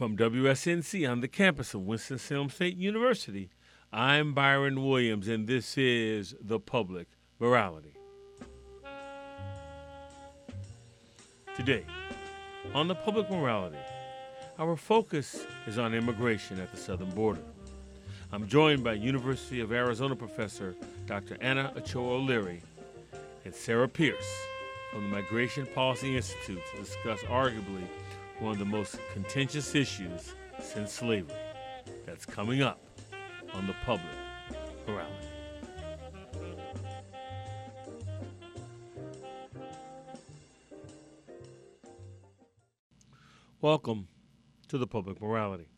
From WSNC on the campus of Winston-Salem State University, I'm Byron Williams, and this is The Public Morality. Today, on The Public Morality, our focus is on immigration at the southern border. I'm joined by University of Arizona professor Dr. Anna Ochoa O'Leary and Sarah Pierce from the Migration Policy Institute to discuss arguably one of the most contentious issues since slavery that's coming up on the public morality. Welcome to the public morality.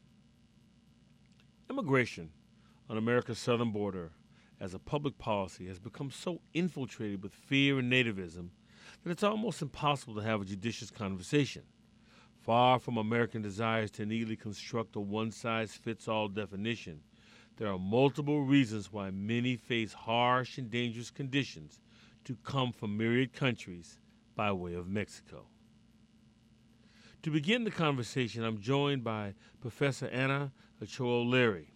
Immigration on America's southern border as a public policy has become so infiltrated with fear and nativism that it's almost impossible to have a judicious conversation. Far from American desires to neatly construct a one size fits all definition, there are multiple reasons why many face harsh and dangerous conditions to come from myriad countries by way of Mexico. To begin the conversation, I'm joined by Professor Anna Ochoa O'Leary.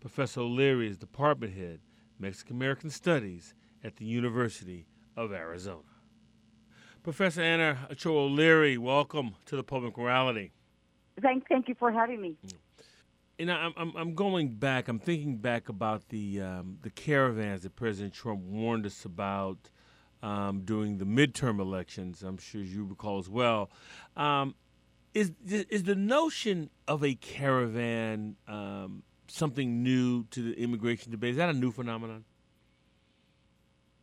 Professor O'Leary is department head, Mexican American Studies at the University of Arizona. Professor Anna Ochoa O'Leary, welcome to the Public Morality. Thank, thank you for having me. And I'm, I'm, I'm going back. I'm thinking back about the um, the caravans that President Trump warned us about um, during the midterm elections. I'm sure you recall as well. Um, is is the notion of a caravan um, something new to the immigration debate? Is that a new phenomenon?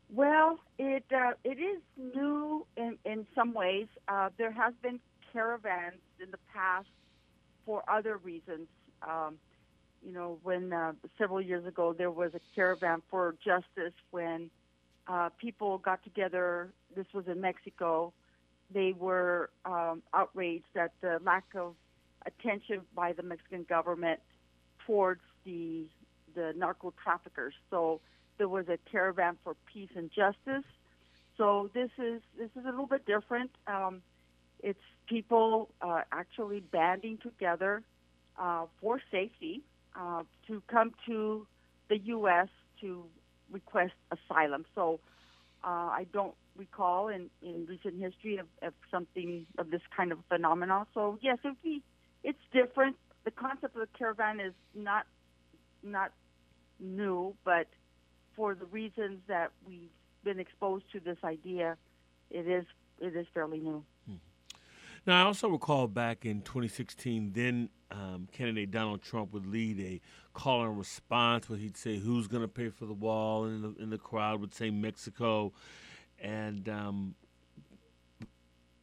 Well, it uh, it is new in in some ways. Uh, there has been caravans in the past for other reasons. Um, you know, when uh, several years ago there was a caravan for justice when uh, people got together. This was in Mexico. They were um, outraged at the lack of attention by the Mexican government towards the the narco traffickers. So there was a caravan for peace and justice. So this is this is a little bit different. Um, it's people uh, actually banding together uh, for safety uh, to come to the U.S. to request asylum. So uh, I don't recall in, in recent history of, of something of this kind of phenomenon. So yes, it be, it's different. The concept of the caravan is not not new, but for the reasons that we've been exposed to this idea, it is it is fairly new. Now, I also recall back in 2016, then um, candidate Donald Trump would lead a call and response where he'd say, "Who's going to pay for the wall?" and the, and the crowd would say Mexico, and um,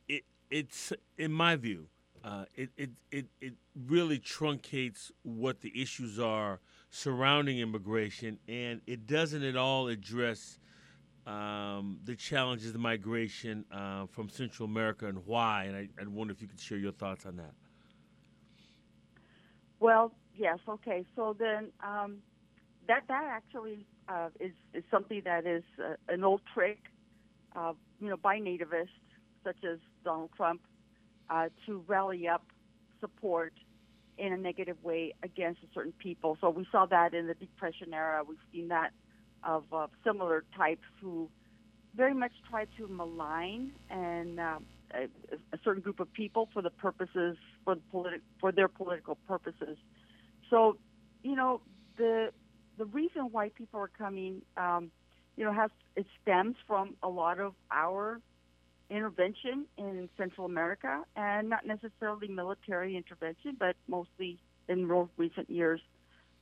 it it's in my view, uh, it, it it it really truncates what the issues are surrounding immigration, and it doesn't at all address um, the challenges of migration uh, from Central America and why. And I, I wonder if you could share your thoughts on that. Well, yes, okay. So then um, that that actually uh, is is something that is uh, an old trick, uh, you know, by nativists such as Donald Trump uh, to rally up support in a negative way against certain people. So we saw that in the Depression era. We've seen that of uh, similar types who very much try to malign and uh, a, a, certain group of people for the purposes for the politi- for their political purposes. So, you know, the the reason why people are coming, um, you know, has it stems from a lot of our intervention in Central America, and not necessarily military intervention, but mostly in more recent years,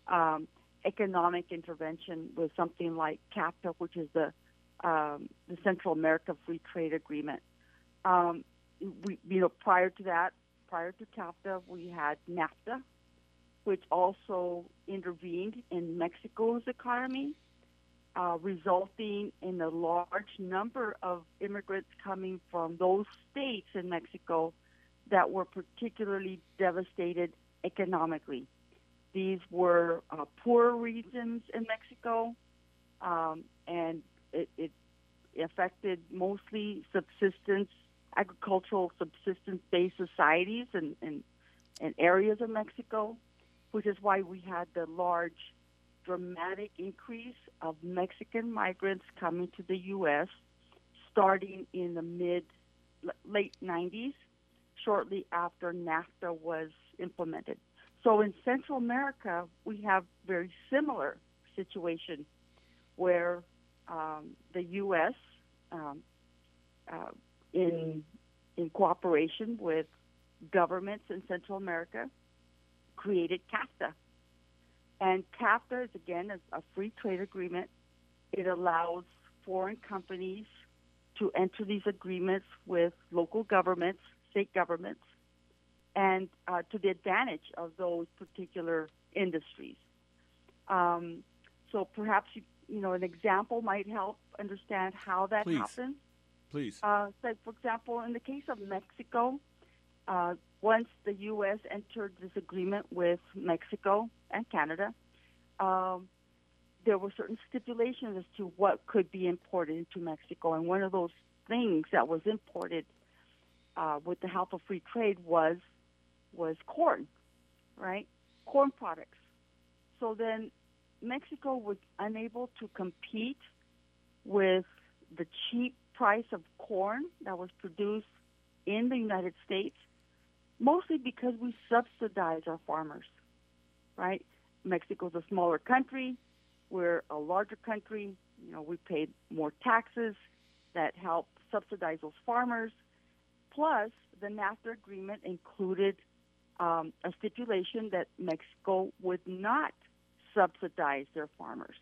um, economic intervention with something like CAFTA, which is the um, the Central America Free Trade Agreement. Um, we, you know, prior to that, prior to CAFTA, we had NAFTA, which also intervened in Mexico's economy uh, resulting in a large number of immigrants coming from those states in Mexico that were particularly devastated economically. These were uh, poor regions in Mexico, um, and it, it affected mostly subsistence, agricultural subsistence-based societies, and, and and areas of Mexico, which is why we had the large, dramatic increase of Mexican migrants coming to the U.S. starting in the mid late 90s, shortly after NAFTA was implemented. So in Central America, we have very similar situation where um, the U.S. Um, uh, in in cooperation with governments in Central America created CAFTA, and CAFTA is again a, a free trade agreement. It allows foreign companies to enter these agreements with local governments, state governments, and uh, to the advantage of those particular industries. Um, so perhaps you, you know an example might help understand how that Please. happens. Please. Uh, so, for example, in the case of Mexico, uh, once the U.S. entered this agreement with Mexico and Canada, um, there were certain stipulations as to what could be imported into Mexico. And one of those things that was imported uh, with the help of free trade was was corn, right? Corn products. So then Mexico was unable to compete with the cheap price of corn that was produced in the United States, mostly because we subsidize our farmers, right? Mexico's a smaller country. We're a larger country. You know, we pay more taxes that help subsidize those farmers. Plus, the NAFTA agreement included um, a stipulation that Mexico would not subsidize their farmers.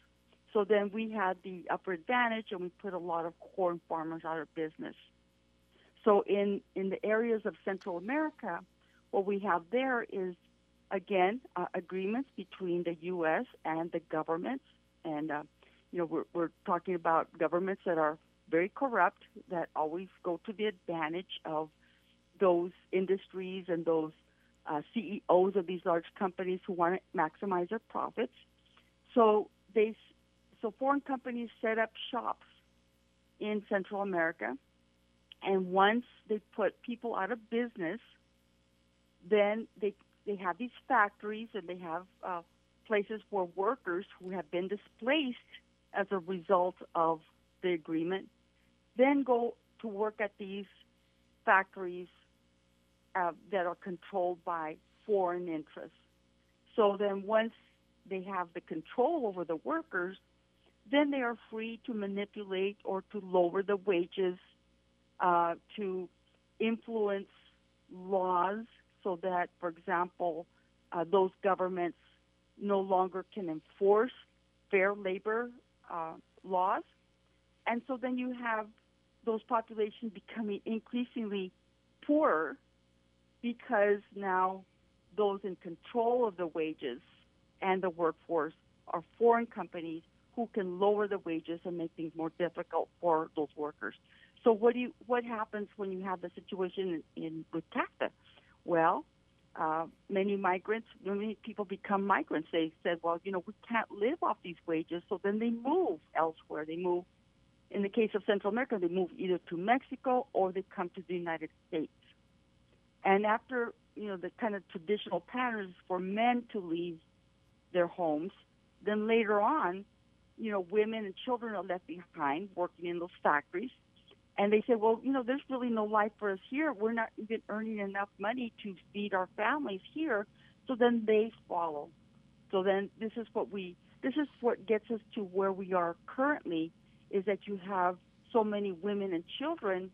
So then we had the upper advantage, and we put a lot of corn farmers out of business. So in in the areas of Central America, what we have there is again uh, agreements between the U.S. and the governments, and uh, you know we're we're talking about governments that are very corrupt, that always go to the advantage of those industries and those uh, CEOs of these large companies who want to maximize their profits. So they so foreign companies set up shops in Central America, and once they put people out of business, then they they have these factories and they have uh, places where workers who have been displaced as a result of the agreement then go to work at these factories uh, that are controlled by foreign interests. So then once they have the control over the workers, then they are free to manipulate or to lower the wages, uh, to influence laws so that, for example, uh, those governments no longer can enforce fair labor uh, laws. And so then you have those populations becoming increasingly poorer because now those in control of the wages and the workforce are foreign companies who can lower the wages and make things more difficult for those workers. So what do you, what happens when you have the situation in, in with CAFTA? Well, uh, many migrants, many people become migrants. They said, well, you know, we can't live off these wages, so then they move elsewhere. They move. In the case of Central America, they move either to Mexico or they come to the United States. And after you know the kind of traditional patterns for men to leave their homes, then later on, you know, women and children are left behind working in those factories. And they say, well, you know, there's really no life for us here. We're not even earning enough money to feed our families here. So then they follow. So then this is what we, this is what gets us to where we are currently is that you have so many women and children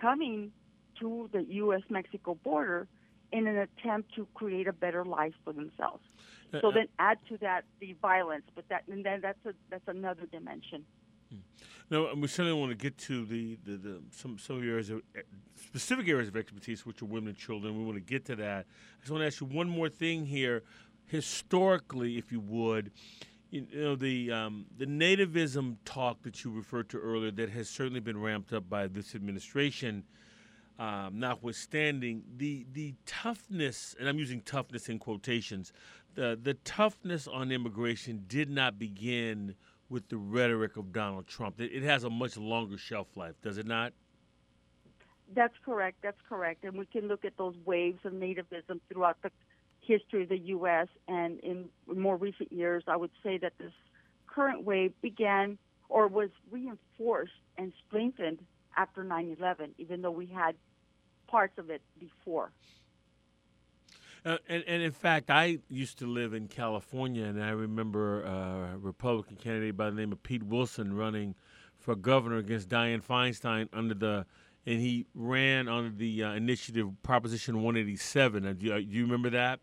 coming to the U.S. Mexico border in an attempt to create a better life for themselves. Uh, So uh, then add to that the violence, but that and then that's a that's another dimension. No, we certainly want to get to the, the, the some some areas of eh, specific areas of expertise, which are women and children. We want to get to that. I just want to ask you one more thing here. Historically, if you would, you know the um, the nativism talk that you referred to earlier that has certainly been ramped up by this administration. Um, notwithstanding the the toughness, and I'm using toughness in quotations, the the toughness on immigration did not begin with the rhetoric of Donald Trump. It, has a much longer shelf life, does it not? That's correct. That's correct. And we can look at those waves of nativism throughout the history of the U.S. And in more recent years, I would say that this current wave began or was reinforced and strengthened after 9 11, even though we had parts of it before. Uh, and, and in fact, I used to live in California, and I remember uh, a Republican candidate by the name of Pete Wilson running for governor against Dianne Feinstein under the, and he ran under the uh, initiative Proposition 187. Uh, do, you, uh, do you remember that?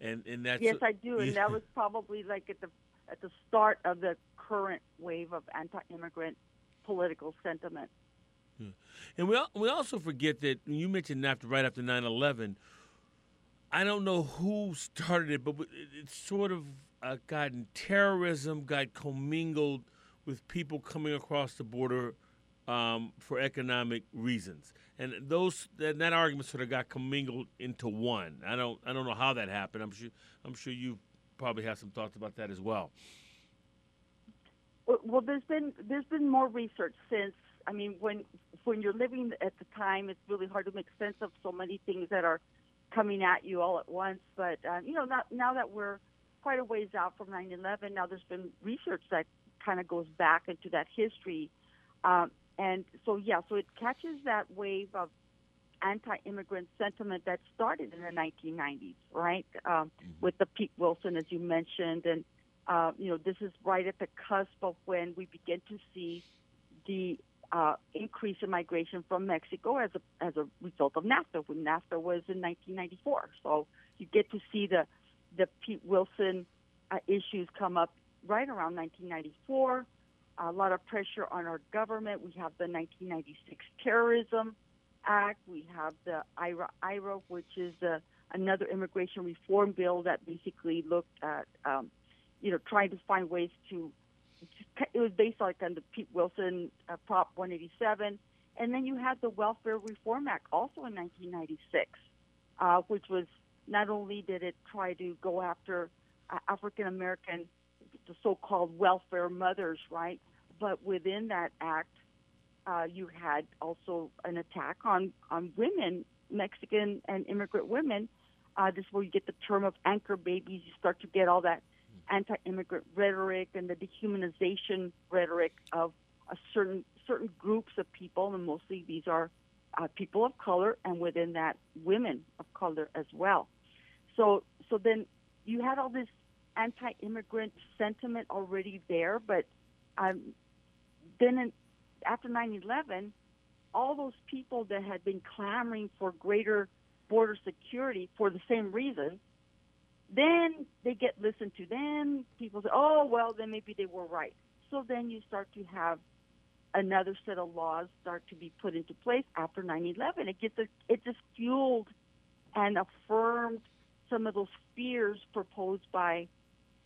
And and that's yes, I do, and that was probably like at the at the start of the current wave of anti-immigrant political sentiment. Yeah. And we we also forget that you mentioned after right after 9/11 I don't know who started it, but it's sort of uh, gotten terrorism got commingled with people coming across the border um, for economic reasons, and those that, that argument sort of got commingled into one. I don't I don't know how that happened. I'm sure I'm sure you probably have some thoughts about that as well. Well, there's been there's been more research since. I mean, when when you're living at the time, it's really hard to make sense of so many things that are coming at you all at once. But uh, you know, not, now that we're quite a ways out from 9/11, now there's been research that kind of goes back into that history, um, and so yeah, so it catches that wave of anti-immigrant sentiment that started in the 1990s, right? Um, mm-hmm. With the Pete Wilson, as you mentioned, and uh, you know, this is right at the cusp of when we begin to see the uh, increase in migration from Mexico as a as a result of NAFTA. When NAFTA was in 1994, so you get to see the the Pete Wilson uh, issues come up right around 1994. A lot of pressure on our government. We have the 1996 Terrorism Act. We have the IRA, IRA which is the, another immigration reform bill that basically looked at, um, you know, trying to find ways to it was based like on the Pete Wilson uh, Prop 187, and then you had the Welfare Reform Act also in 1996, uh, which was not only did it try to go after uh, African American, the so-called welfare mothers, right, but within that act, uh, you had also an attack on on women, Mexican and immigrant women. Uh, this is where you get the term of anchor babies. You start to get all that anti-immigrant rhetoric and the dehumanization rhetoric of certain certain groups of people, and mostly these are uh, people of color, and within that, women of color as well. So, so then you had all this anti-immigrant sentiment already there, but um, then in, after 9/11, all those people that had been clamoring for greater border security for the same reason then they get listened to. Then people say, oh, well, then maybe they were right. So then you start to have another set of laws start to be put into place after 9/11. It gets it just fueled and affirmed some of those fears proposed by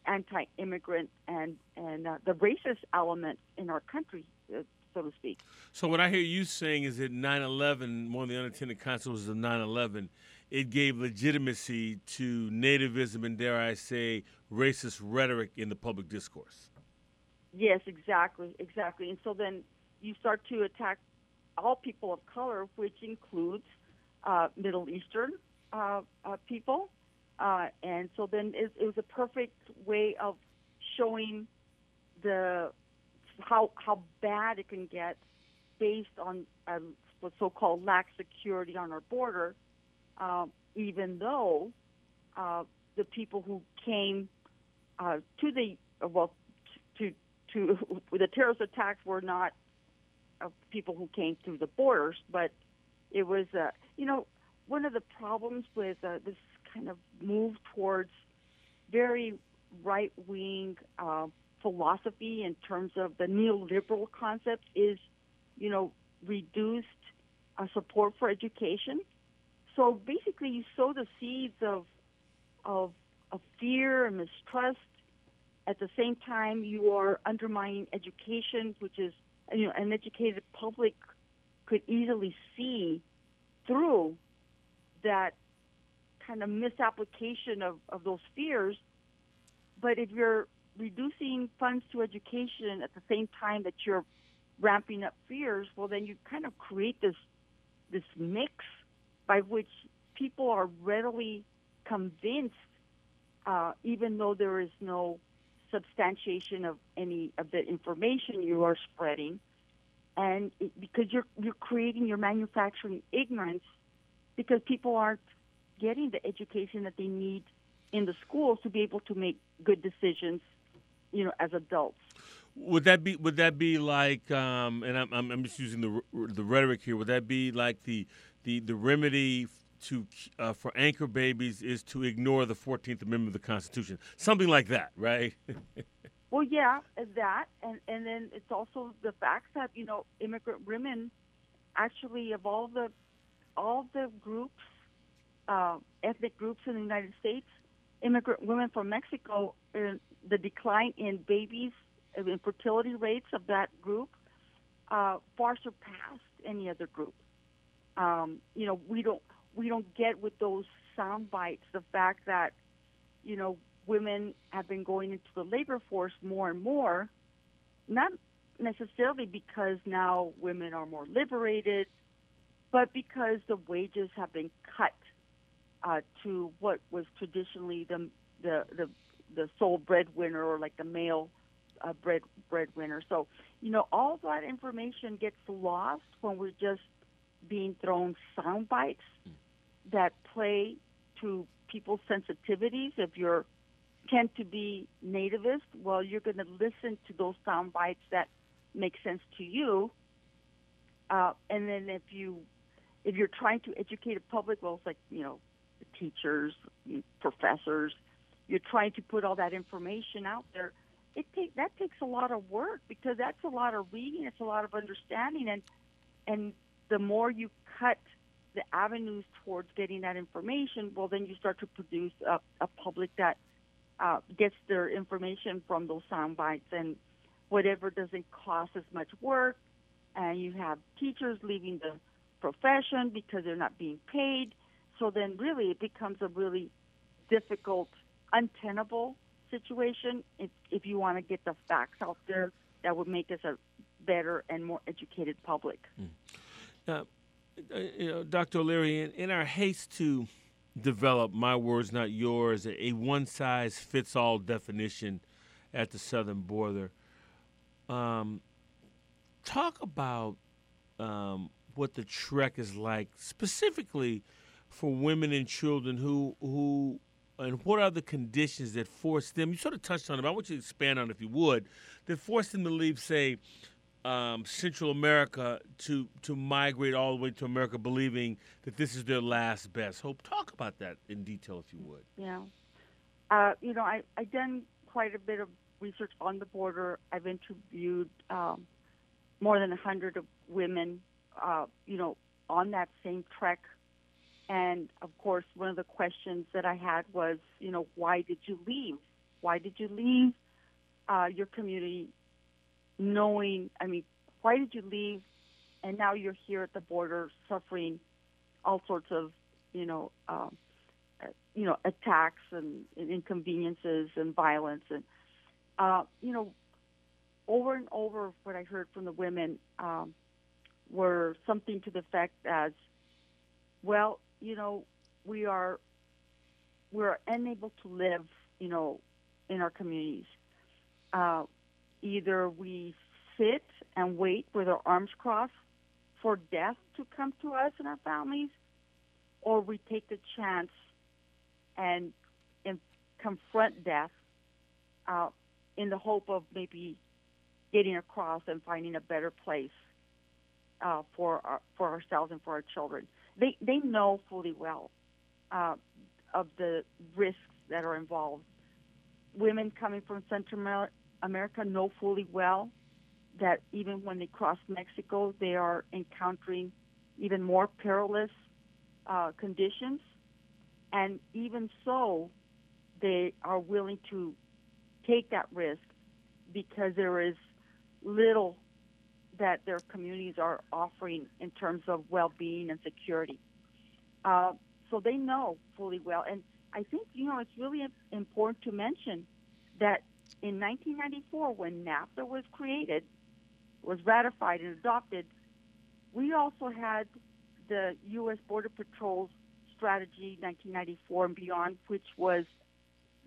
anti-immigrant and and uh, the racist element in our country, uh, so to speak. So what I hear you saying is that 9/11, one of the unintended consequences of 9/11, it gave legitimacy to nativism and, dare I say, racist rhetoric in the public discourse. Yes, exactly, exactly. And so then you start to attack all people of color, which includes uh, Middle Eastern uh, uh, people. Uh, and so then it, it was a perfect way of showing the how how bad it can get based on um, so-called lax security on our border uh, even though uh, the people who came uh, to the uh, well to to the terrorist attacks were not uh, people who came through the borders, but it was you know one of the problems with this kind of move towards very right wing philosophy in terms of the neoliberal concept is you know reduced support for education so basically, you sow the seeds of of of fear and mistrust. At the same time, you are undermining education, which is you know an educated public could easily see through that kind of misapplication of, of those fears. But if you're reducing funds to education at the same time that you're ramping up fears, well, then you kind of create this this mix by which people are readily convinced, uh, even though there is no substantiation of any of the information you are spreading, and it, because you're you're creating your manufacturing ignorance because people aren't getting the education that they need in the schools to be able to make good decisions, you know, as adults. Would that be would that be like um, and I'm, I'm just using the the rhetoric here. Would that be like the the the remedy to uh, for anchor babies is to ignore the Fourteenth Amendment of the Constitution, something like that, right? well, yeah, that, and and then it's also the fact that you know immigrant women, actually of all the all the groups, uh, ethnic groups in the United States, immigrant women from Mexico, uh, the decline in babies, in fertility rates of that group, uh, far surpassed any other group. Um, you know, we don't we don't get with those sound bites the fact that, you know, women have been going into the labor force more and more, not necessarily because now women are more liberated, but because the wages have been cut uh, to what was traditionally the the the, the sole breadwinner or like the male uh, bread breadwinner. So you know all that information gets lost when we're just being thrown sound bites that play to people's sensitivities. If you tend to be nativist, well, you're going to listen to those sound bites that make sense to you. Uh, and then if you if you're trying to educate a public, well, it's like you know, teachers, professors. You're trying to put all that information out there. It take that takes a lot of work because that's a lot of reading. It's a lot of understanding, and and the more you cut the avenues towards getting that information, well, then you start to produce a, a public that uh, gets their information from those sound bites and whatever doesn't cost as much work. And you have teachers leaving the profession because they're not being paid. So then, really, it becomes a really difficult, untenable situation if, if you want to get the facts out there that would make us a better and more educated public. Mm. Uh, you know, Dr. O'Leary, in, in, our haste to develop my words, not yours, a, a one size fits all definition at the southern border, um, talk about um, what the trek is like specifically for women and children who who and what are the conditions that force them? You sort of touched on it, but I want you to expand on it if you would. That force them to leave, say, um, Central America to to migrate all the way to America, believing that this is their last best hope. Talk about that in detail, if you would. Yeah, uh, you know, I I've done quite a bit of research on the border. I've interviewed um, more than a hundred of women, uh, you know, on that same trek. And of course, one of the questions that I had was, you know, why did you leave? Why did you leave uh, your community knowing, I mean, why did you leave? And now you're here at the border suffering all sorts of, you know, um, uh, you know, attacks and, and, inconveniences and violence. And, uh, you know, over and over, what I heard from the women um, were something to the effect as, well, you know, we are we're unable to live, you know, in our communities. Uh, either we sit and wait with our arms crossed for death to come to us and our families, or we take the chance and, and confront death uh, in the hope of maybe getting across and finding a better place uh, for our, for ourselves and for our children. They they know fully well uh, of the risks that are involved. Women coming from Central America know fully well that even when they cross Mexico, they are encountering even more perilous uh, conditions. And even so, they are willing to take that risk because there is little that their communities are offering in terms of well-being and security. Uh, so they know fully well. And I think, you know, it's really important to mention that in 1994, when NAFTA was created, was ratified and adopted, we also had the U.S. Border Patrol's strategy 1994 and beyond, which was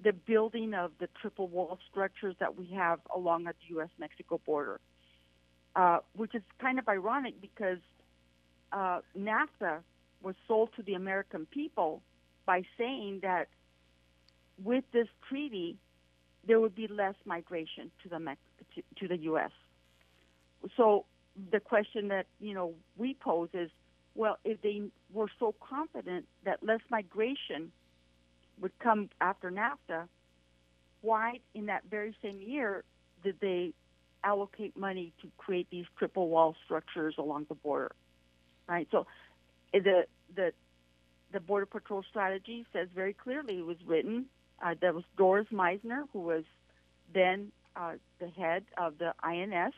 the building of the triple wall structures that we have along at the U.S. Mexico border, uh, which is kind of ironic because uh, NAFTA was sold to the American people by saying that with this treaty, there would be less migration to the to, to the U.S. So the question that you know we pose is, well, if they were so confident that less migration would come after NAFTA, why in that very same year did they allocate money to create these triple wall structures along the border? Right. So eh, the the the border patrol strategy says very clearly it was written. Uh, that was Doris Meissner, who was then uh, the head of the INS.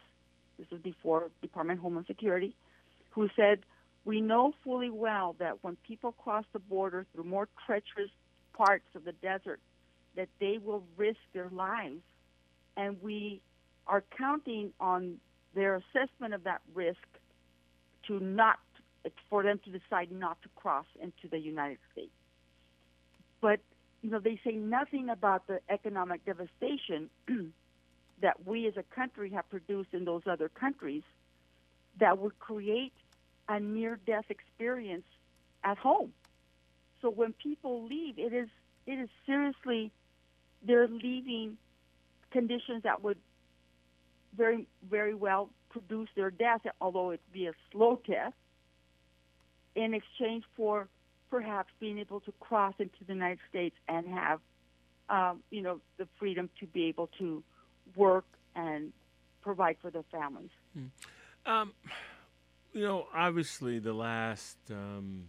This was before Department of Homeland Security, who said, "We know fully well that when people cross the border through more treacherous parts of the desert, that they will risk their lives, and we are counting on their assessment of that risk to not for them to decide not to cross into the United States. But you know, they say nothing about the economic devastation that we as a country have produced in those other countries that would create a near-death experience at home. So when people leave, it is it is seriously they're leaving conditions that would very very well produce their death, although it be a slow death in exchange for perhaps being able to cross into the United States and have, um, you know, the freedom to be able to work and provide for their families. Hmm. Um, you know, obviously, the last um,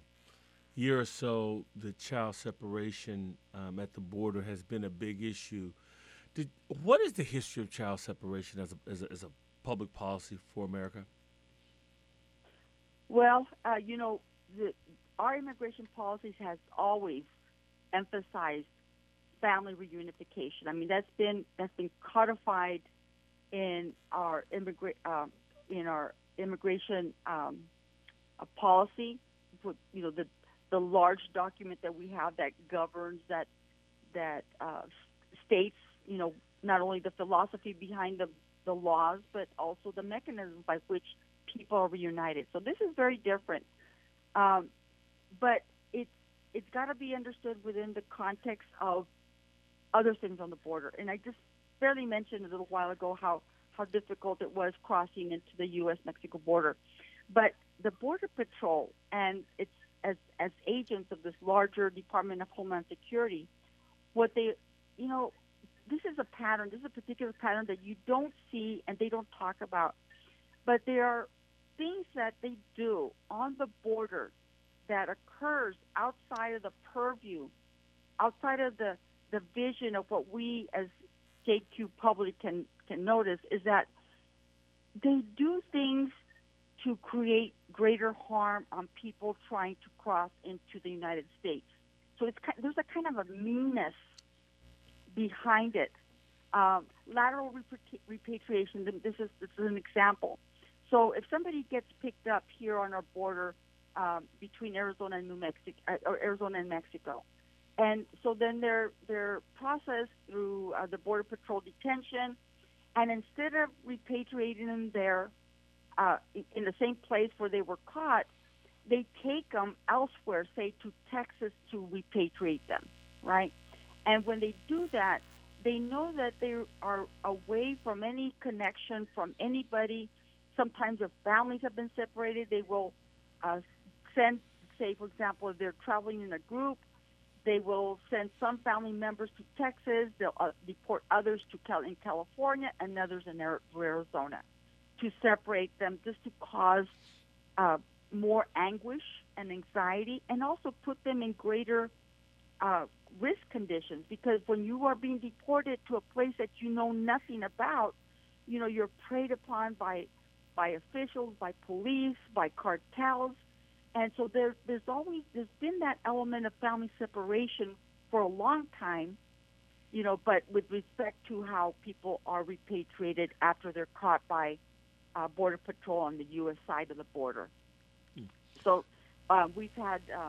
year or so, the child separation um, at the border has been a big issue. Did, what is the history of child separation as a, as a, as a public policy for America? Well, uh, you know, the, our immigration policies has always emphasized family reunification. I mean, that's been that's been codified in our immigrant uh, in our immigration um, uh, policy. With, you know, the the large document that we have that governs that that uh, states, you know, not only the philosophy behind the the laws, but also the mechanisms by which people are reunited. So this is very different um, but it's it's got to be understood within the context of other things on the border. And I just barely mentioned a little while ago how how difficult it was crossing into the U.S. Mexico border. But the Border Patrol and its as as agents of this larger Department of Homeland Security, what they you know this is a pattern. This is a particular pattern that you don't see and they don't talk about. But there are things that they do on the border that occurs outside of the purview, outside of the, the vision of what we as JQ public can, can notice is that they do things to create greater harm on people trying to cross into the United States. So it's there's a kind of a meanness behind it. Um, lateral repatriation. This is this is an example. So if somebody gets picked up here on our border um, between Arizona and New Mexico, uh, or Arizona and Mexico, and so then they're they're processed through uh, the border patrol detention, and instead of repatriating them there uh, in the same place where they were caught, they take them elsewhere, say to Texas, to repatriate them, right? And when they do that, they know that they are away from any connection from anybody. Sometimes if families have been separated, they will uh, send, say, for example, if they're traveling in a group, they will send some family members to Texas. They'll uh, deport others to Cal- in California and others in Arizona to separate them, just to cause uh, more anguish and anxiety, and also put them in greater uh, risk conditions. Because when you are being deported to a place that you know nothing about, you know you're preyed upon by by officials, by police, by cartels. And so there, there's always there's been that element of family separation for a long time, you know. But with respect to how people are repatriated after they're caught by uh, border patrol on the U.S. side of the border, mm. so uh, we've had uh,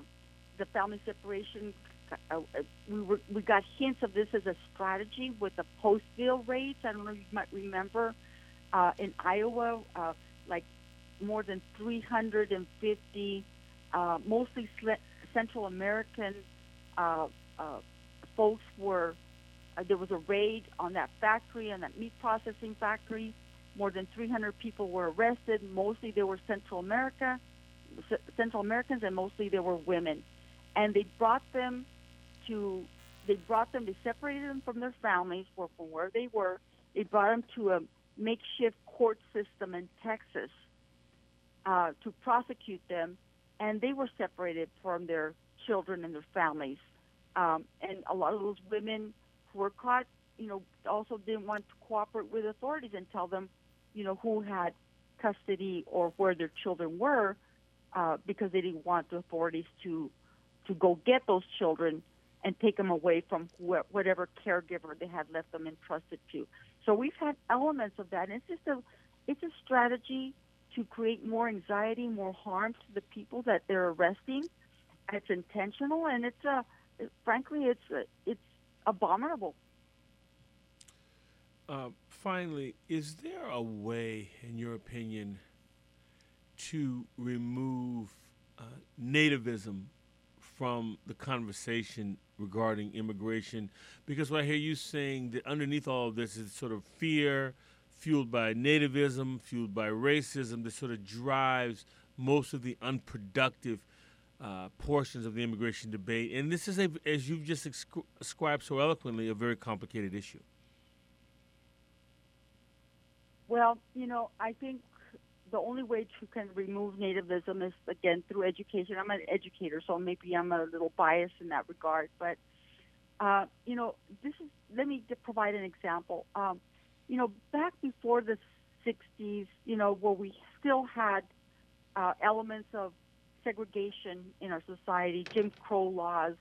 the family separation. Uh, uh, we were, we got hints of this as a strategy with the Postville raids. I don't know if you might remember uh, in Iowa, uh, like more than 350, uh, mostly Central American uh, uh, folks were. Uh, there was a raid on that factory, on that meat processing factory. More than 300 people were arrested. Mostly they were Central America, C- Central Americans, and mostly they were women. And they brought them to. They brought them. They separated them from their families, or from where they were. They brought them to a makeshift court system in Texas uh, to prosecute them, and they were separated from their children and their families. Um, and a lot of those women who were caught, you know, also didn't want to cooperate with authorities and tell them, you know, who had custody or where their children were, uh, because they didn't want the authorities to to go get those children and take them away from wh- whatever caregiver they had left them entrusted to. So we've had elements of that. And it's just a it's a strategy to create more anxiety, more harm to the people that they're arresting. It's intentional, and it's a, uh, frankly, it's a, it's abominable. Uh, finally, is there a way, in your opinion, to remove uh, nativism from the conversation regarding immigration? Because what I hear you saying that underneath all of this is sort of fear, fueled by nativism, fueled by racism, that sort of drives most of the unproductive uh, portions of the immigration debate. And this is, a, as you've just described so eloquently, a very complicated issue. Well, you know, I think the only way to of remove nativism is again through education. I'm an educator, so maybe I'm a little biased in that regard. But uh, you know, this is. Let me provide an example. Um, you know, back before the 60s, you know, where we still had uh, elements of segregation in our society, Jim Crow laws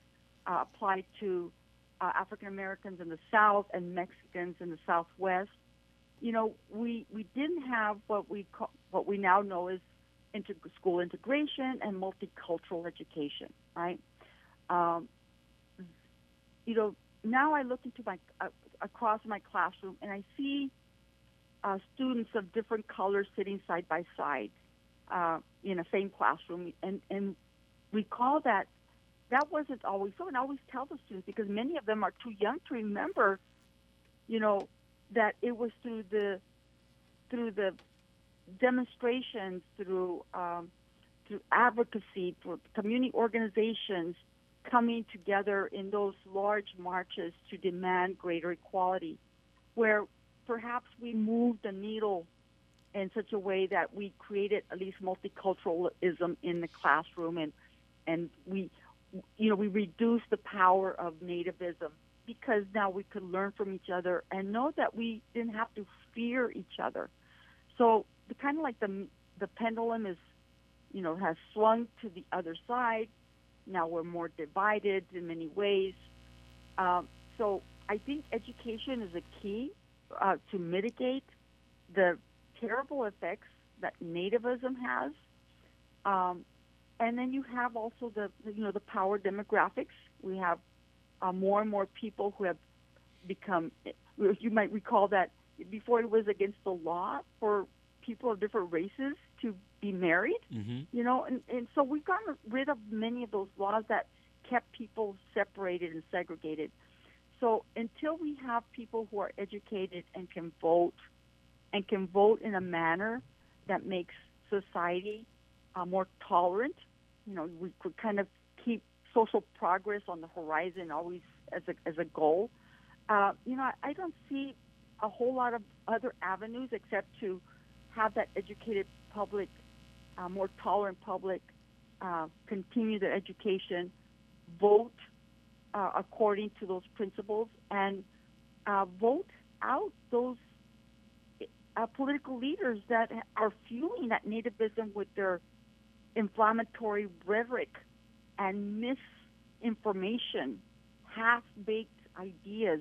uh, applied to uh, African Americans in the South and Mexicans in the Southwest. You know, we we didn't have what we call, what we now know as inter- school integration and multicultural education, right? Um, you know, now I look into my uh, across my classroom, and I see uh, students of different colors sitting side by side uh, in the same classroom, and and recall that that wasn't always so, and I always tell the students because many of them are too young to remember, you know, that it was through the through the demonstrations, through um, through advocacy, through community organizations, coming together in those large marches to demand greater equality, where perhaps we moved the needle in such a way that we created at least multiculturalism in the classroom and and we you know we reduced the power of nativism because now we could learn from each other and know that we didn't have to fear each other. So the kind of like the the pendulum is you know has swung to the other side now we're more divided in many ways. Um, so I think education is a key uh, to mitigate the terrible effects that nativism has. Um, and then you have also the you know the power demographics. We have uh, more and more people who have become. You might recall that before it was against the law for people of different races to be married, mm-hmm. you know, and, and so we've gotten rid of many of those laws that kept people separated and segregated. So until we have people who are educated and can vote and can vote in a manner that makes society uh, more tolerant, you know, we could kind of keep social progress on the horizon always as a, as a goal. Uh, you know, I, I don't see a whole lot of other avenues except to have that educated public, uh, more tolerant public, uh, continue their education, vote uh, according to those principles, and uh, vote out those uh, political leaders that are fueling that nativism with their inflammatory rhetoric and misinformation, half-baked ideas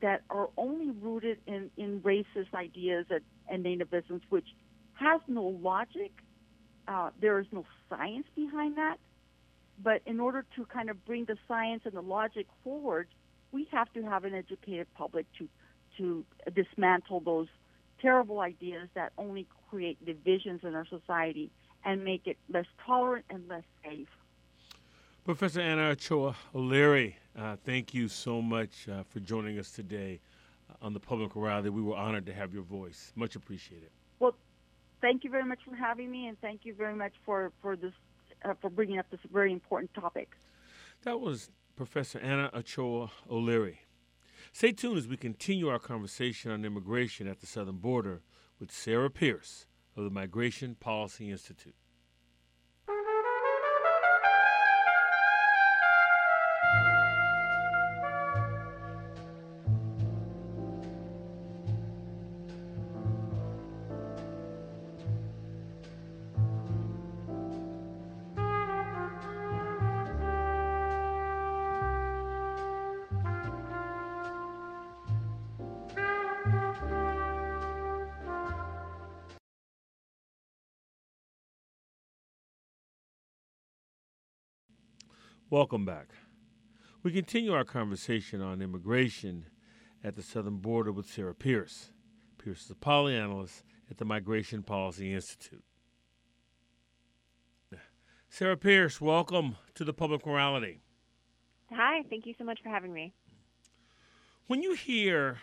that are only rooted in, in racist ideas and, and nativisms, which has no logic, uh, there is no science behind that. But in order to kind of bring the science and the logic forward, we have to have an educated public to to dismantle those terrible ideas that only create divisions in our society and make it less tolerant and less safe. Professor Anna Ochoa O'Leary, uh, thank you so much uh, for joining us today on the Public Morality. We were honored to have your voice. Much appreciated. Thank you very much for having me, and thank you very much for for this uh, for bringing up this very important topic. That was Professor Anna Ochoa O'Leary. Stay tuned as we continue our conversation on immigration at the southern border with Sarah Pierce of the Migration Policy Institute. Welcome back. We continue our conversation on immigration at the southern border with Sarah Pierce. Pierce is a policy analyst at the Migration Policy Institute. Sarah Pierce, welcome to the Public Morality. Hi, thank you so much for having me. When you hear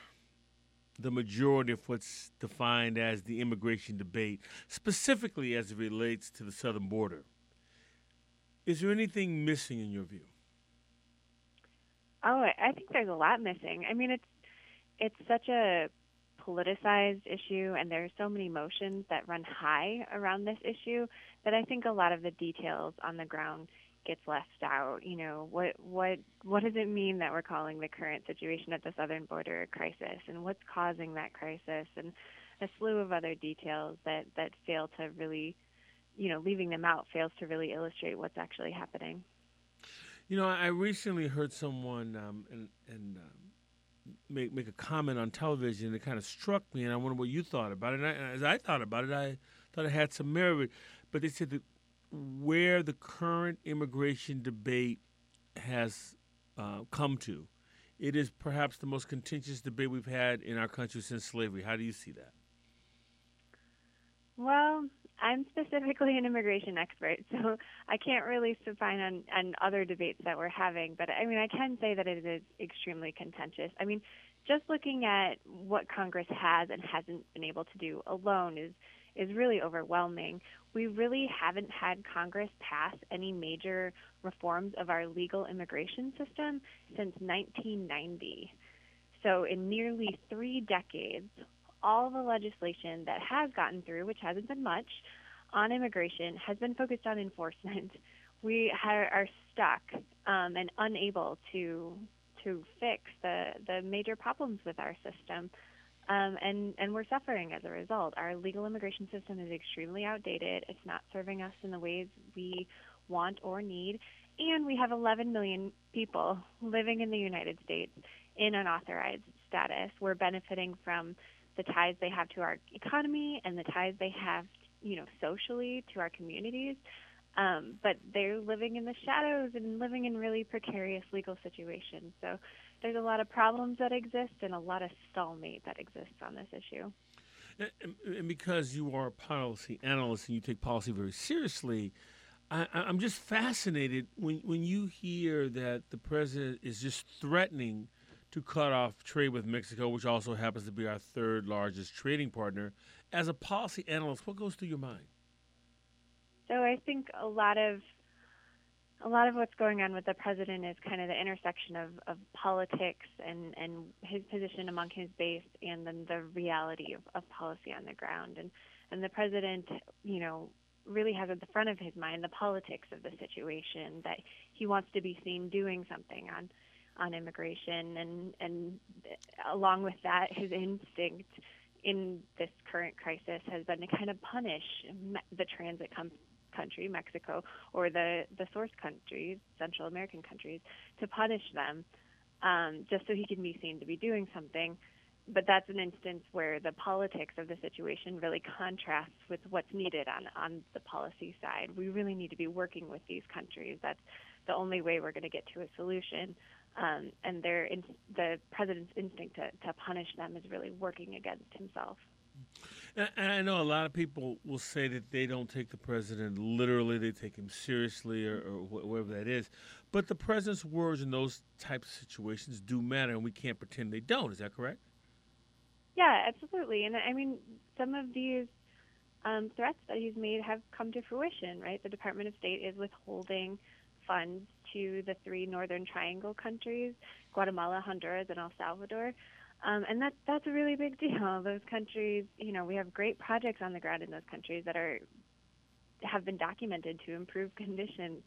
the majority of what's defined as the immigration debate, specifically as it relates to the southern border, is there anything missing in your view? Oh, I think there's a lot missing. I mean, it's it's such a politicized issue, and there are so many emotions that run high around this issue that I think a lot of the details on the ground gets left out. You know, what what what does it mean that we're calling the current situation at the southern border a crisis, and what's causing that crisis, and a slew of other details that that fail to really you know, leaving them out fails to really illustrate what's actually happening. You know, I recently heard someone um, and, and um, make make a comment on television that kind of struck me, and I wonder what you thought about it. And, I, and as I thought about it, I thought it had some merit. But they said that where the current immigration debate has uh, come to, it is perhaps the most contentious debate we've had in our country since slavery. How do you see that? Well, I'm specifically an immigration expert, so I can't really opine on, on other debates that we're having. But I mean, I can say that it is extremely contentious. I mean, just looking at what Congress has and hasn't been able to do alone is is really overwhelming. We really haven't had Congress pass any major reforms of our legal immigration system since 1990. So, in nearly three decades, all the legislation that has gotten through, which hasn't been much, on immigration has been focused on enforcement. We are stuck um, and unable to to fix the, the major problems with our system. Um, and, and we're suffering as a result. Our legal immigration system is extremely outdated. It's not serving us in the ways we want or need. And we have 11 million people living in the United States in unauthorized status. We're benefiting from the ties they have to our economy and the ties they have, you know, socially to our communities. Um, but they're living in the shadows and living in really precarious legal situations. So there's a lot of problems that exist and a lot of stalemate that exists on this issue. And, and because you are a policy analyst and you take policy very seriously, I, am just fascinated when, when you hear that the president is just threatening to cut off trade with Mexico, which also happens to be our third largest trading partner. As a policy analyst, what goes through your mind? So I think a lot of a lot of what's going on with the president is kind of the intersection of, of politics and, and his position among his base and then the reality of, of policy on the ground. And and the president, you know, really has at the front of his mind the politics of the situation that he wants to be seen doing something on on immigration, and and along with that, his instinct in this current crisis has been to kind of punish the transit com- country, Mexico, or the the source countries, Central American countries, to punish them, um, just so he can be seen to be doing something. but that's an instance where the politics of the situation really contrasts with what's needed on on the policy side. We really need to be working with these countries. That's the only way we're going to get to a solution. Um, and their in, the president's instinct to, to punish them is really working against himself. And I know a lot of people will say that they don't take the president literally; they take him seriously, or, or whatever that is. But the president's words in those types of situations do matter, and we can't pretend they don't. Is that correct? Yeah, absolutely. And I mean, some of these um, threats that he's made have come to fruition, right? The Department of State is withholding funds to the three Northern Triangle countries Guatemala, Honduras, and El Salvador. Um, and that that's a really big deal. Those countries, you know, we have great projects on the ground in those countries that are have been documented to improve conditions,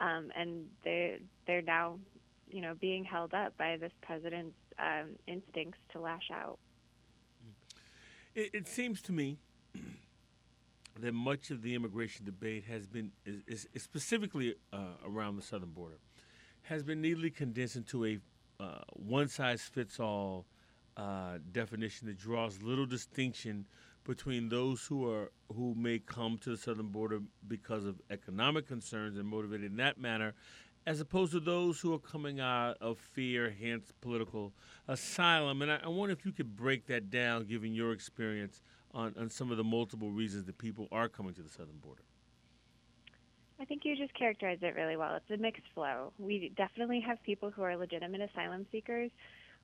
um, and they they're now, you know, being held up by this president's um, instincts to lash out. It, it seems to me that much of the immigration debate has been is, is specifically uh, around the southern border has been neatly condensed into a uh, one size fits all uh, definition that draws little distinction between those who are who may come to the southern border because of economic concerns and motivated in that manner, as opposed to those who are coming out of fear, hence political asylum. And I, I wonder if you could break that down, given your experience on, on some of the multiple reasons that people are coming to the southern border. I think you just characterized it really well. It's a mixed flow. We definitely have people who are legitimate asylum seekers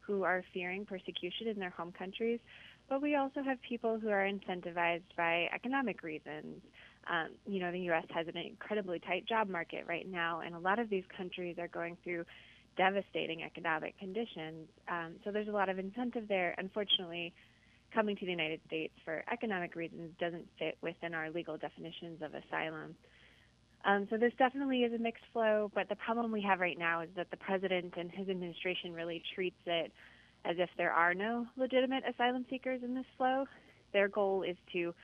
who are fearing persecution in their home countries, but we also have people who are incentivized by economic reasons. Um, you know, the U.S. has an incredibly tight job market right now, and a lot of these countries are going through devastating economic conditions. Um, so there's a lot of incentive there. Unfortunately, coming to the United States for economic reasons doesn't fit within our legal definitions of asylum. Um, so this definitely is a mixed flow, but the problem we have right now is that the president and his administration really treats it as if there are no legitimate asylum seekers in this flow. Their goal is to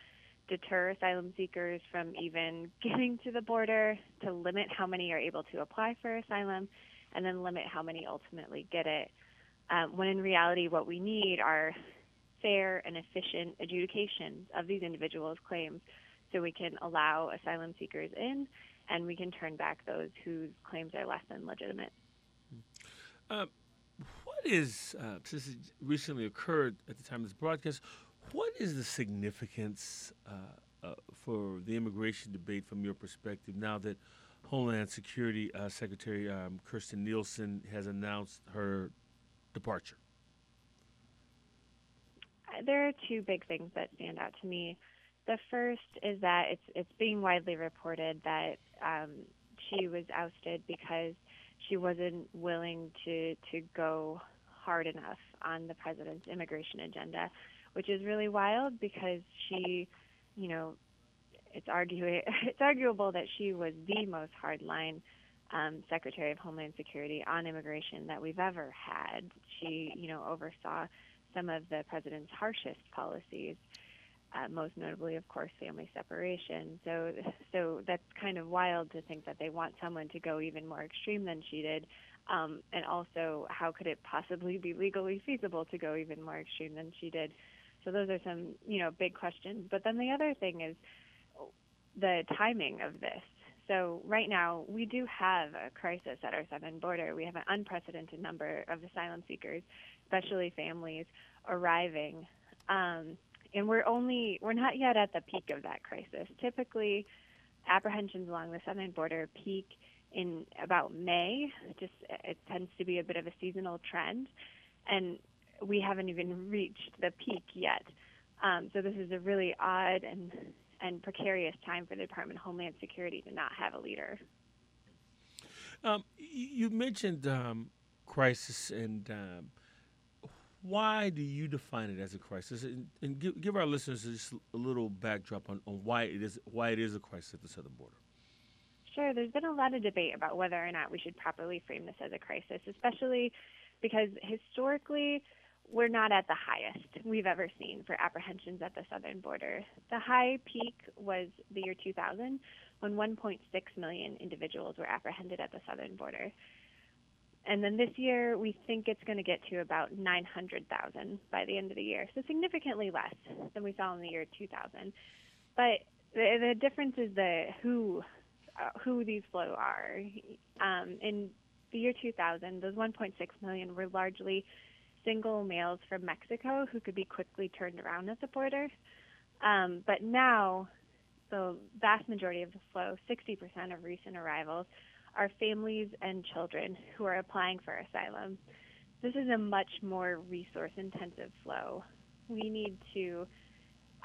deter asylum seekers from even getting to the border, to limit how many are able to apply for asylum, and then limit how many ultimately get it. Um, when in reality, what we need are fair and efficient adjudications of these individuals' claims so we can allow asylum seekers in and we can turn back those whose claims are less than legitimate. Uh, what is, uh, since it recently occurred at the time of this broadcast, what is the significance uh, uh for the immigration debate from your perspective now that Homeland Security uh, Secretary um, Kirstjen Nielsen has announced her departure? There are two big things that stand out to me. The first is that it's it's being widely reported that um, she was ousted because she wasn't willing to to go hard enough on the president's immigration agenda, which is really wild because she, you know, it's argue it's arguable that she was the most hardline um, Secretary of Homeland Security on immigration that we've ever had. She, you know, oversaw some of the president's harshest policies uh, most notably, of course, family separation. So, so that's kind of wild to think that they want someone to go even more extreme than she did. Um, and also, how could it possibly be legally feasible to go even more extreme than she did? So those are some, you know, big questions. But then the other thing is the timing of this. So right now, we do have a crisis at our southern border. We have an unprecedented number of asylum seekers, especially families, arriving. Um, and we're only we're not yet at the peak of that crisis. Typically, apprehensions along the southern border peak in about May. Just it tends to be a bit of a seasonal trend, and we haven't even reached the peak yet. Um, so this is a really odd and and precarious time for the Department of Homeland Security to not have a leader. Um, you mentioned um, crisis and um, why do you define it as a crisis? And, and give, give, our listeners just a little backdrop on, on why it is why it is a crisis at the southern border. Sure. There's been a lot of debate about whether or not we should properly frame this as a crisis, especially because historically we're not at the highest we've ever seen for apprehensions at the southern border. The high peak was the year 2000 when 1.6 million individuals were apprehended at the southern border and then this year, we think it's going to get to about 900,000 by the end of the year, so significantly less than we saw in the year 2000. But the, the difference is the who uh, who these flow are. Um, in the year 2000, those 1.6 million were largely single males from Mexico who could be quickly turned around at the border. Um, but now, the vast majority of the flow, 60% of recent arrivals, are families and children who are applying for asylum. This is a much more resource intensive flow. We need to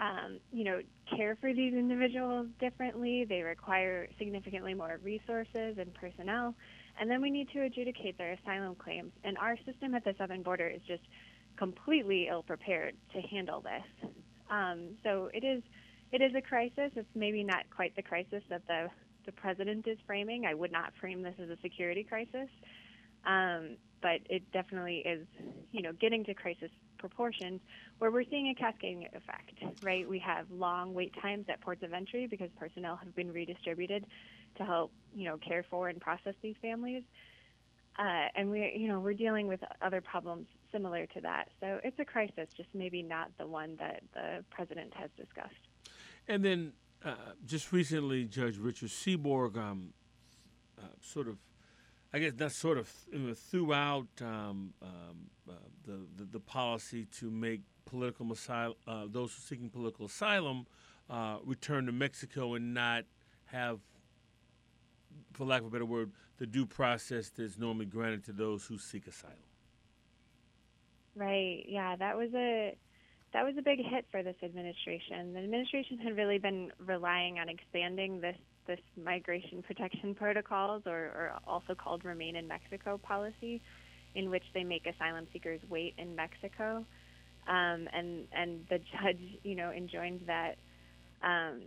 um, you know, care for these individuals differently. They require significantly more resources and personnel. And then we need to adjudicate their asylum claims. And our system at the southern border is just completely ill prepared to handle this. Um, so it is it is a crisis. It's maybe not quite the crisis that the the president is framing. I would not frame this as a security crisis, um, but it definitely is, you know, getting to crisis proportions where we're seeing a cascading effect. Right? We have long wait times at ports of entry because personnel have been redistributed to help, you know, care for and process these families. Uh, and we, you know, we're dealing with other problems similar to that. So it's a crisis, just maybe not the one that the president has discussed. And then uh, just recently, Judge Richard Seeborg um, uh, sort of, I guess not sort of, threw out um, um, uh, the, the, the policy to make political asylum, uh, those seeking political asylum uh, return to Mexico and not have, for lack of a better word, the due process that's normally granted to those who seek asylum. Right. Yeah, that was a that was a big hit for this administration. The administration had really been relying on expanding this this migration protection protocols, or, or also called Remain in Mexico policy, in which they make asylum seekers wait in Mexico, um, and and the judge, you know, enjoined that, um,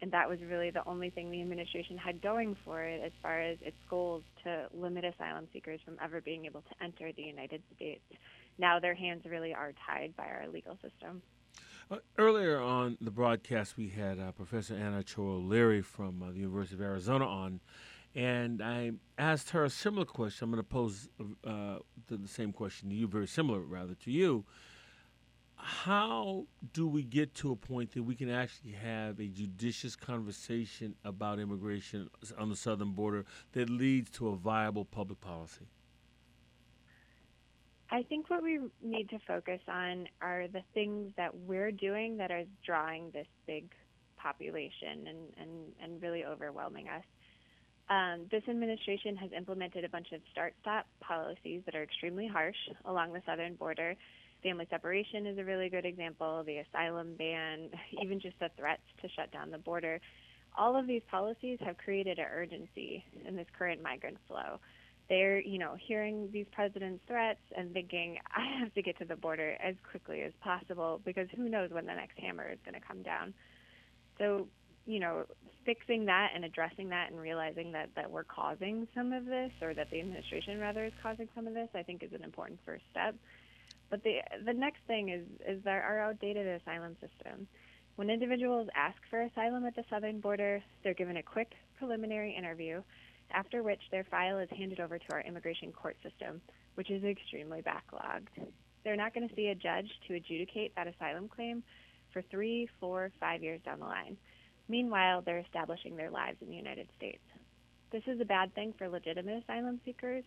and that was really the only thing the administration had going for it as far as its goals to limit asylum seekers from ever being able to enter the United States now their hands really are tied by our legal system. Uh, earlier on the broadcast, we had uh, Professor Anna Ochoa O'Leary from uh, the University of Arizona on, and I asked her a similar question. I'm going to pose uh, the, the same question to you, very similar rather to you. How do we get to a point that we can actually have a judicious conversation about immigration on the southern border that leads to a viable public policy? I think what we need to focus on are the things that we're doing that are drawing this big population and, and, and really overwhelming us. Um, this administration has implemented a bunch of start stop policies that are extremely harsh along the southern border. Family separation is a really good example, the asylum ban, even just the threats to shut down the border. All of these policies have created an urgency in this current migrant flow they're, you know, hearing these president's threats and thinking, I have to get to the border as quickly as possible because who knows when the next hammer is going to come down. So, you know, fixing that and addressing that and realizing that, that we're causing some of this, or that the administration rather is causing some of this, I think is an important first step. But the the next thing is is our, our outdated asylum system. When individuals ask for asylum at the southern border, they're given a quick preliminary interview after which their file is handed over to our immigration court system, which is extremely backlogged. They're not going to see a judge to adjudicate that asylum claim for three, four, five years down the line. Meanwhile, they're establishing their lives in the United States. This is a bad thing for legitimate asylum seekers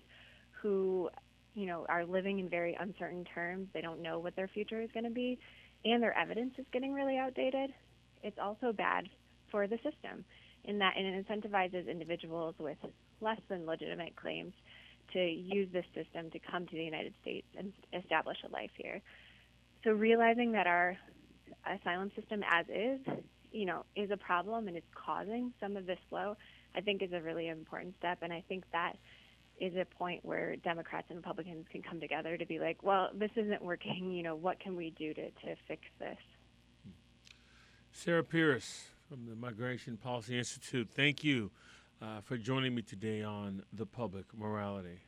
who, you know, are living in very uncertain terms. They don't know what their future is going to be, and their evidence is getting really outdated. It's also bad for the system in that it incentivizes individuals with less than legitimate claims to use this system to come to the United States and establish a life here. So realizing that our asylum system as is, you know, is a problem and it's causing some of this flow, I think is a really important step. And I think that is a point where Democrats and Republicans can come together to be like, well, this isn't working. You know, what can we do to, to fix this? Sarah Pierce, from the Migration Policy Institute. Thank you uh, for joining me today on the public morality.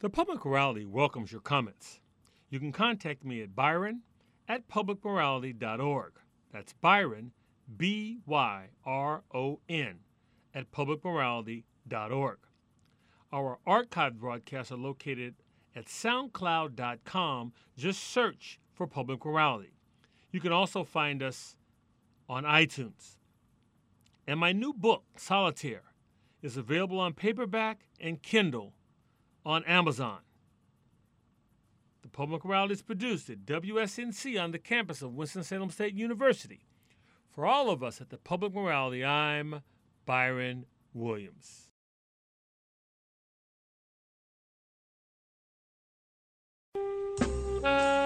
The Public Morality welcomes your comments. You can contact me at byron at publicmorality.org. That's Byron, B Y R O N, at publicmorality.org. Our archived broadcasts are located at soundcloud.com. Just search for Public Morality. You can also find us on iTunes. And my new book, Solitaire, is available on paperback and Kindle on Amazon. The Public Morality is produced at WSNC on the campus of Winston-Salem State University. For all of us at the Public Morality, I'm Byron Williams. Uh...